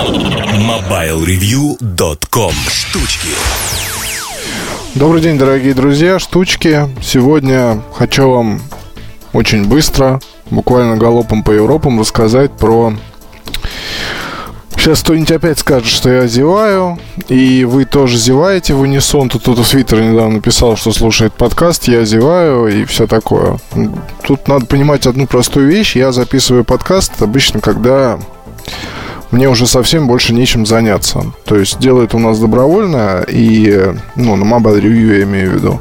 MobileReview.com Штучки Добрый день, дорогие друзья, штучки. Сегодня хочу вам очень быстро, буквально галопом по Европам, рассказать про... Сейчас кто-нибудь опять скажет, что я зеваю, и вы тоже зеваете в унисон. Тут кто-то в Твиттере недавно написал, что слушает подкаст, я зеваю и все такое. Тут надо понимать одну простую вещь. Я записываю подкаст обычно, когда мне уже совсем больше нечем заняться. То есть делает у нас добровольно и, ну, на Mobile Review я имею в виду.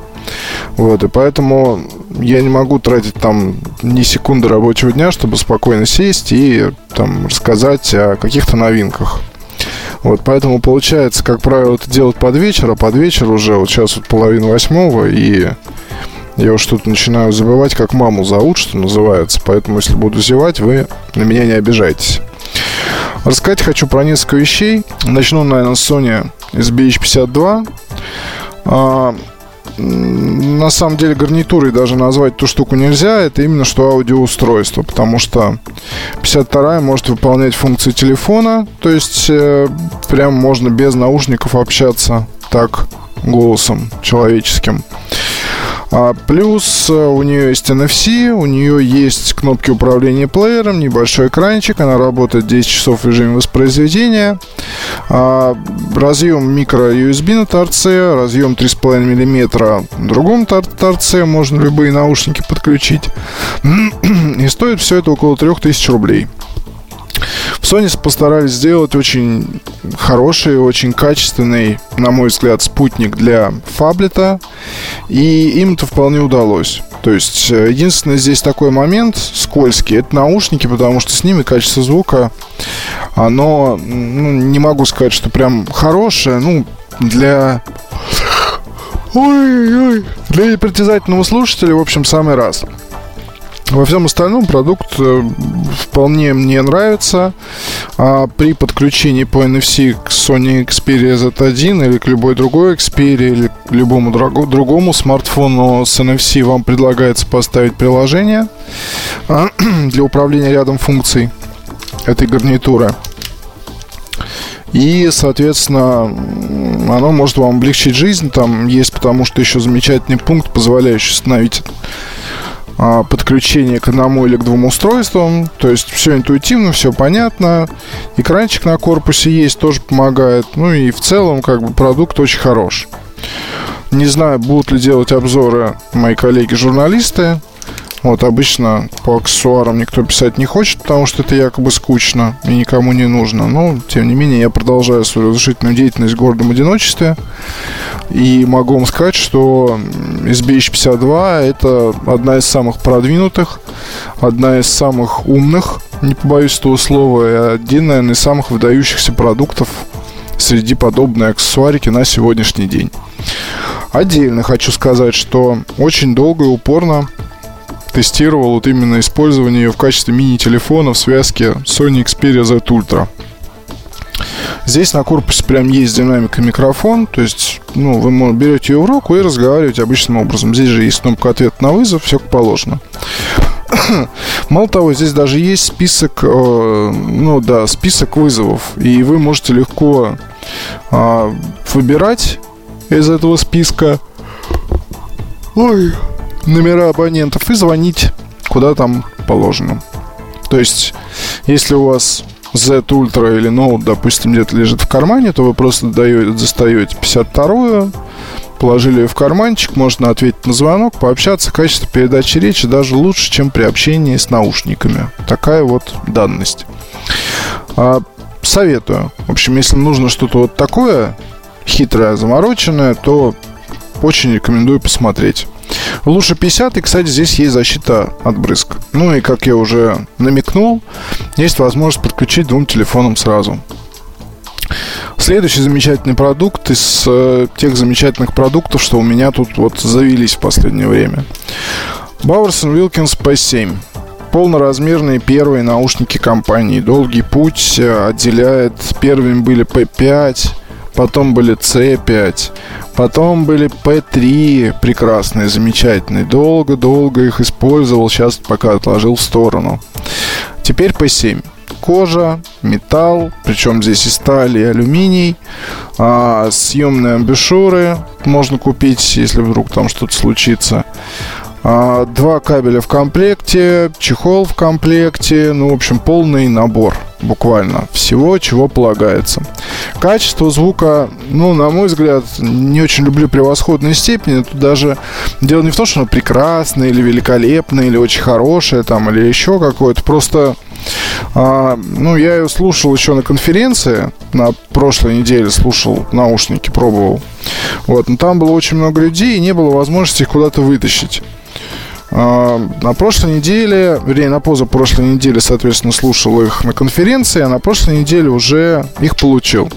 Вот, и поэтому я не могу тратить там ни секунды рабочего дня, чтобы спокойно сесть и там рассказать о каких-то новинках. Вот, поэтому получается, как правило, это делать под вечер, а под вечер уже, вот сейчас вот половина восьмого, и я уж тут начинаю забывать, как маму зовут, что называется. Поэтому, если буду зевать, вы на меня не обижайтесь. Рассказать хочу про несколько вещей. Начну, наверное, с Sony SBH52. А, на самом деле гарнитурой даже назвать ту штуку нельзя. Это именно что аудиоустройство, потому что 52 может выполнять функции телефона, то есть э, прям можно без наушников общаться так голосом человеческим. А плюс э, у нее есть NFC, у нее есть кнопки управления плеером, небольшой экранчик, она работает 10 часов в режиме воспроизведения. А, разъем микро USB на торце, разъем 3,5 мм на другом торце, можно любые наушники подключить. И стоит все это около 3000 рублей. Sony постарались сделать очень хороший, очень качественный, на мой взгляд, спутник для фаблета. И им это вполне удалось. То есть, э, единственный здесь такой момент скользкий, это наушники, потому что с ними качество звука, оно, ну, не могу сказать, что прям хорошее, ну, для... Ой-ой, для непритязательного слушателя, в общем, самый раз. Во всем остальном продукт э, вполне мне нравится. А при подключении по NFC к Sony Xperia Z1 или к любой другой Xperia или к любому другому смартфону с NFC вам предлагается поставить приложение а, для управления рядом функций этой гарнитуры. И, соответственно, оно может вам облегчить жизнь. Там есть потому что еще замечательный пункт, позволяющий установить подключение к одному или к двум устройствам. То есть все интуитивно, все понятно. Экранчик на корпусе есть, тоже помогает. Ну и в целом, как бы, продукт очень хорош. Не знаю, будут ли делать обзоры мои коллеги-журналисты. Вот обычно по аксессуарам никто писать не хочет, потому что это якобы скучно и никому не нужно. Но, тем не менее, я продолжаю свою разрушительную деятельность в гордом одиночестве. И могу вам сказать, что SBH52 это одна из самых продвинутых, одна из самых умных, не побоюсь этого слова, и один, наверное, из самых выдающихся продуктов среди подобной аксессуарики на сегодняшний день. Отдельно хочу сказать, что очень долго и упорно тестировал вот именно использование ее в качестве мини-телефона в связке Sony Xperia Z Ultra. Здесь на корпусе прям есть динамика микрофон, то есть, ну, вы берете ее в руку и разговариваете обычным образом. Здесь же есть кнопка ответ на вызов, все как положено. Мало того, здесь даже есть список, э, ну да, список вызовов, и вы можете легко э, выбирать из этого списка. Ой, номера абонентов и звонить куда там положено. То есть, если у вас Z Ultra или Note, допустим, где-то лежит в кармане, то вы просто даете, достаете 52-ю, положили ее в карманчик, можно ответить на звонок, пообщаться. Качество передачи речи даже лучше, чем при общении с наушниками. Такая вот данность. А, советую. В общем, если нужно что-то вот такое, хитрое, замороченное, то очень рекомендую посмотреть. Лучше 50, и, кстати, здесь есть защита от брызг. Ну и, как я уже намекнул, есть возможность подключить двум телефонам сразу. Следующий замечательный продукт из э, тех замечательных продуктов, что у меня тут вот завелись в последнее время. Bowers Wilkins P7 полноразмерные первые наушники компании. Долгий путь э, отделяет. Первыми были P5, потом были C5, потом были P3 прекрасные, замечательные. Долго-долго их использовал, сейчас пока отложил в сторону. Теперь P7. кожа, металл, причем здесь и сталь, и алюминий, а, съемные амбушюры можно купить, если вдруг там что-то случится. А, два кабеля в комплекте, чехол в комплекте, ну, в общем, полный набор буквально всего, чего полагается. Качество звука, ну, на мой взгляд, не очень люблю превосходной степени. Тут даже дело не в том, что оно прекрасное или великолепное, или очень хорошее, там, или еще какое-то. Просто а, ну, я ее слушал еще на конференции. На прошлой неделе слушал наушники, пробовал. Вот, но там было очень много людей, и не было возможности их куда-то вытащить. А, на прошлой неделе, вернее, на позапрошлой неделе, соответственно, слушал их на конференции, а на прошлой неделе уже их получил.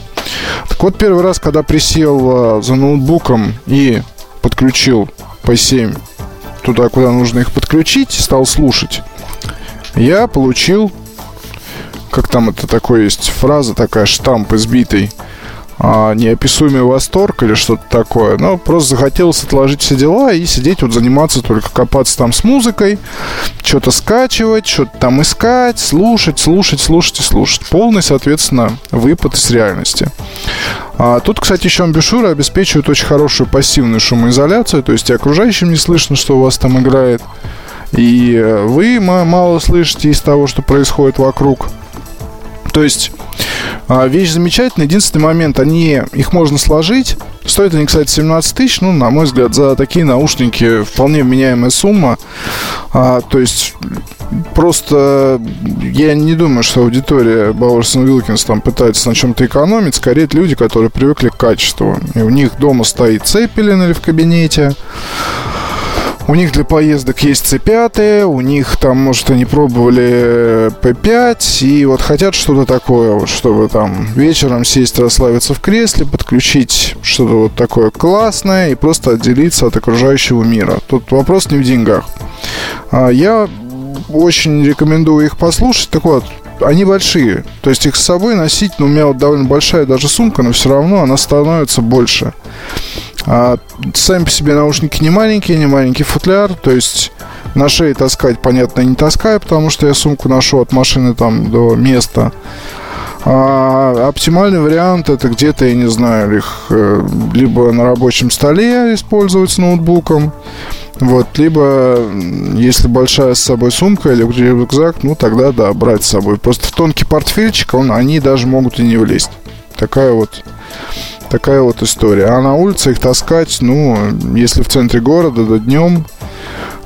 Так вот, первый раз, когда присел а, за ноутбуком и подключил P7 туда, куда нужно их подключить, стал слушать, я получил, как там это такое есть фраза такая, штамп избитый, а, неописуемый восторг или что-то такое. Но просто захотелось отложить все дела и сидеть вот заниматься только копаться там с музыкой, что-то скачивать, что-то там искать, слушать, слушать, слушать и слушать. Полный, соответственно, выпад из реальности. А тут, кстати, еще амбушюры обеспечивают очень хорошую пассивную шумоизоляцию, то есть и окружающим не слышно, что у вас там играет, и вы мало слышите из того, что происходит вокруг. То есть а, вещь замечательная. Единственный момент, они, их можно сложить. Стоят они, кстати, 17 тысяч. Ну, на мой взгляд, за такие наушники вполне вменяемая сумма. А, то есть просто я не думаю, что аудитория Бауэрсон Вилкинс там пытается на чем-то экономить. Скорее, это люди, которые привыкли к качеству. И у них дома стоит цепелин или в кабинете. У них для поездок есть C5, у них там, может, они пробовали P5, и вот хотят что-то такое, чтобы там вечером сесть, расслабиться в кресле, подключить что-то вот такое классное и просто отделиться от окружающего мира. Тут вопрос не в деньгах. А, я очень рекомендую их послушать. Так вот, они большие. То есть их с собой носить, ну, у меня вот довольно большая даже сумка, но все равно она становится больше. А сами по себе наушники не маленькие, не маленький футляр, то есть на шее таскать, понятно, не таскаю, потому что я сумку ношу от машины там до места. А оптимальный вариант это где-то, я не знаю, их э, либо на рабочем столе использовать с ноутбуком, вот, либо если большая с собой сумка или рюкзак, ну тогда да, брать с собой. Просто в тонкий портфельчик он, они даже могут и не влезть. Такая вот Такая вот история. А на улице их таскать, ну, если в центре города, да днем,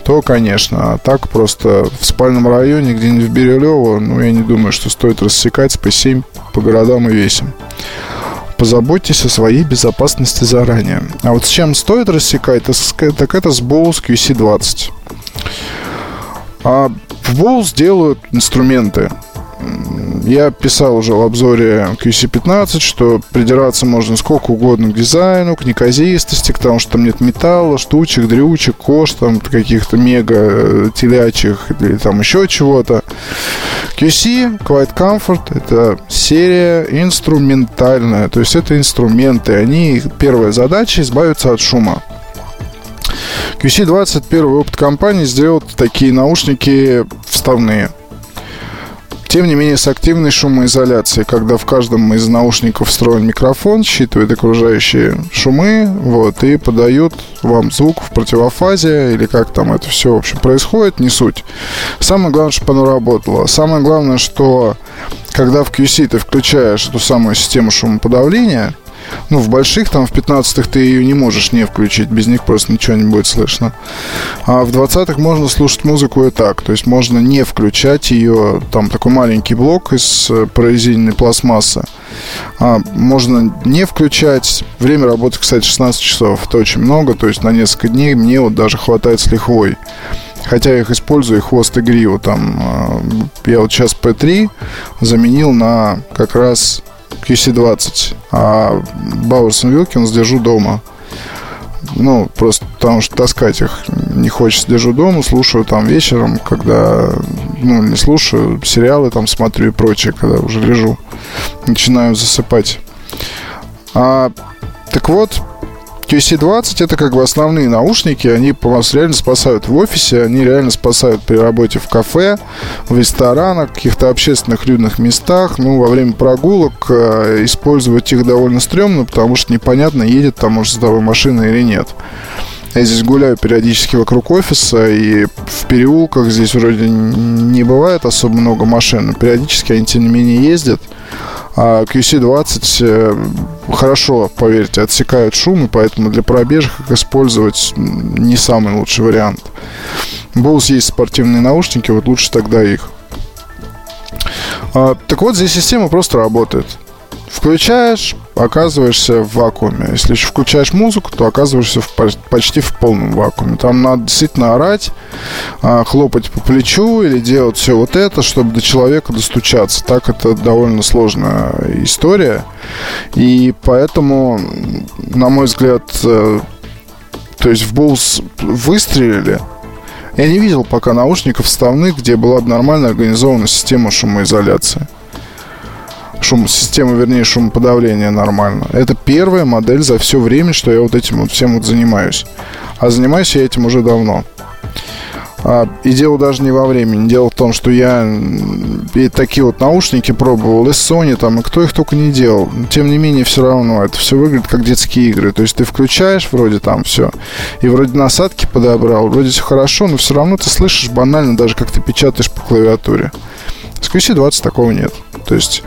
то, конечно. А так просто в спальном районе, где-нибудь в Бирюлево, ну, я не думаю, что стоит рассекать с P7 по городам и весям. Позаботьтесь о своей безопасности заранее. А вот с чем стоит рассекать, так это с Bose QC20. А в Bose делают инструменты. Я писал уже в обзоре QC15, что придираться можно сколько угодно к дизайну, к неказистости, к тому, что там нет металла, штучек, дрючек, кож, там каких-то мега э, телячьих или там еще чего-то. QC, Quiet Comfort, это серия инструментальная, то есть это инструменты. Они, первая задача, избавиться от шума. QC20 первый опыт компании сделать такие наушники вставные – тем не менее, с активной шумоизоляцией, когда в каждом из наушников встроен микрофон, считывает окружающие шумы, вот, и подает вам звук в противофазе, или как там это все, в общем, происходит, не суть. Самое главное, чтобы оно работало. Самое главное, что когда в QC ты включаешь эту самую систему шумоподавления, ну, в больших, там, в 15-х ты ее не можешь не включить, без них просто ничего не будет слышно. А в 20-х можно слушать музыку и так, то есть можно не включать ее, там такой маленький блок из э, прорезиненной пластмассы. А, можно не включать. Время работы, кстати, 16 часов. Это очень много, то есть на несколько дней мне вот даже хватает с лихвой. Хотя я их использую, и хвост и гриву там. А, я вот сейчас P3 заменил на как раз QC20, а Бауэрсон Вилкинс держу дома. Ну, просто потому что таскать их не хочется. Держу дома, слушаю там вечером, когда, ну, не слушаю, сериалы там смотрю и прочее, когда уже лежу. Начинаю засыпать. А, так вот, QC20 это как бы основные наушники, они вас реально спасают в офисе, они реально спасают при работе в кафе, в ресторанах, каких-то общественных людных местах, ну, во время прогулок э, использовать их довольно стрёмно, потому что непонятно, едет там уже с тобой машина или нет. Я здесь гуляю периодически вокруг офиса, и в переулках здесь вроде не бывает особо много машин, но периодически они, тем не менее, ездят. А QC20 э, хорошо, поверьте, отсекают шум, и поэтому для пробежек использовать не самый лучший вариант. Bose есть спортивные наушники, вот лучше тогда их. А, так вот, здесь система просто работает. Включаешь, оказываешься в вакууме. Если еще включаешь музыку, то оказываешься в, почти в полном вакууме. Там надо действительно орать, а, хлопать по плечу или делать все вот это, чтобы до человека достучаться. Так это довольно сложная история. И поэтому, на мой взгляд, э, то есть в Bulls выстрелили, я не видел пока наушников вставных, где была бы нормально организована система шумоизоляции шум, система, вернее, шумоподавления нормально. Это первая модель за все время, что я вот этим вот всем вот занимаюсь. А занимаюсь я этим уже давно. А, и дело даже не во времени. Дело в том, что я и такие вот наушники пробовал, и Sony там, и кто их только не делал. Тем не менее, все равно это все выглядит как детские игры. То есть ты включаешь вроде там все, и вроде насадки подобрал, вроде все хорошо, но все равно ты слышишь банально даже, как ты печатаешь по клавиатуре. С QC20 такого нет. То есть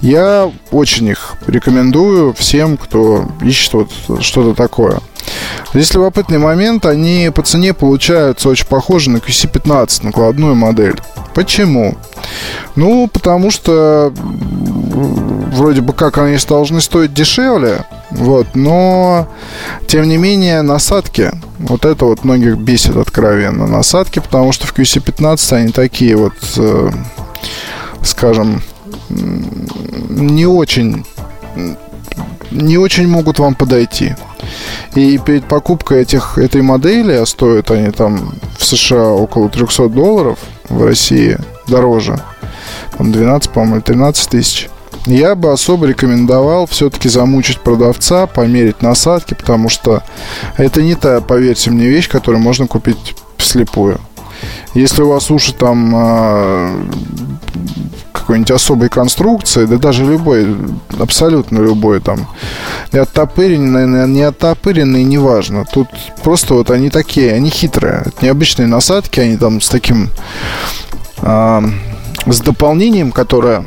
я очень их рекомендую всем, кто ищет вот что-то такое. Здесь любопытный момент, они по цене получаются очень похожи на QC15, накладную модель. Почему? Ну, потому что вроде бы как они должны стоить дешевле, вот, но тем не менее насадки, вот это вот многих бесит откровенно. Насадки, потому что в QC15 они такие вот, э, скажем, не очень не очень могут вам подойти. И перед покупкой этих, этой модели, а стоят они там в США около 300 долларов, в России дороже, там 12, по-моему, 13 тысяч, я бы особо рекомендовал все-таки замучить продавца, померить насадки, потому что это не та, поверьте мне, вещь, которую можно купить вслепую. Если у вас уши там а, какой-нибудь особой конструкции, да даже любой, абсолютно любой там, не оттопыренный, не оттопыренный, неважно. Тут просто вот они такие, они хитрые. Это необычные насадки, они там с таким, э, с дополнением, которое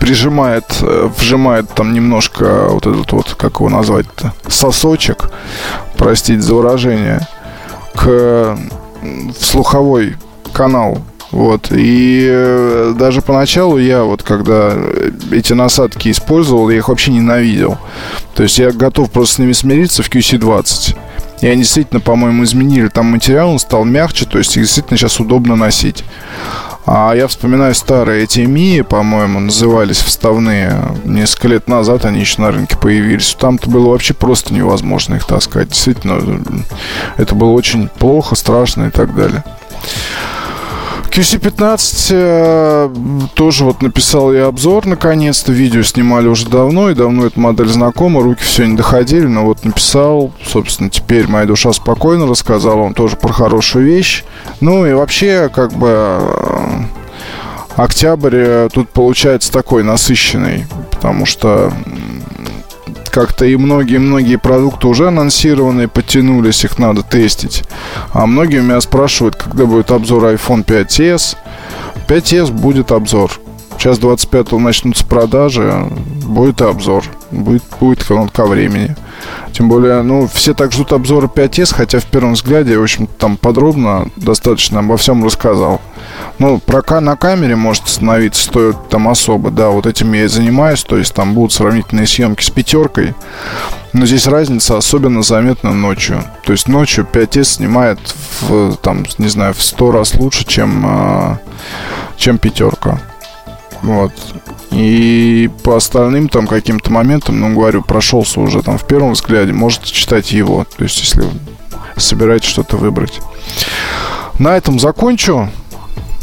прижимает, э, вжимает там немножко вот этот вот, как его назвать-то, сосочек, простите за выражение, к в слуховой канал вот. И э, даже поначалу я вот, когда эти насадки использовал, я их вообще ненавидел. То есть я готов просто с ними смириться в QC20. И они действительно, по-моему, изменили там материал, он стал мягче, то есть их действительно сейчас удобно носить. А я вспоминаю старые эти Ми, по-моему, назывались вставные. Несколько лет назад они еще на рынке появились. Там-то было вообще просто невозможно их таскать. Действительно, это было очень плохо, страшно и так далее. QC15 э, тоже вот написал я обзор наконец-то. Видео снимали уже давно, и давно эта модель знакома. Руки все не доходили, но вот написал. Собственно, теперь моя душа спокойно рассказала вам тоже про хорошую вещь. Ну и вообще, как бы... Э, октябрь э, тут получается такой насыщенный, потому что как-то и многие-многие продукты уже анонсированы, подтянулись, их надо тестить. А многие у меня спрашивают, когда будет обзор iPhone 5s. 5s будет обзор. Сейчас 25-го начнутся продажи, будет обзор. Будет, будет ко времени. Тем более, ну, все так ждут обзора 5s, хотя в первом взгляде, в общем там подробно достаточно обо всем рассказал. Ну, про на камере может остановиться, стоит там особо, да, вот этим я и занимаюсь, то есть там будут сравнительные съемки с пятеркой, но здесь разница особенно заметна ночью. То есть ночью 5S снимает в, там, не знаю, в 100 раз лучше, чем, а, чем пятерка. Вот. И по остальным там каким-то моментам, ну, говорю, прошелся уже там в первом взгляде, можете читать его. То есть, если собираетесь что-то выбрать. На этом закончу.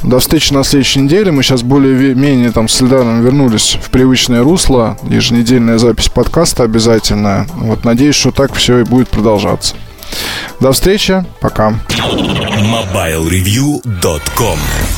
До встречи на следующей неделе. Мы сейчас более-менее там с Эльданом вернулись в привычное русло. Еженедельная запись подкаста обязательная. Вот надеюсь, что так все и будет продолжаться. До встречи. Пока. MobileReview.com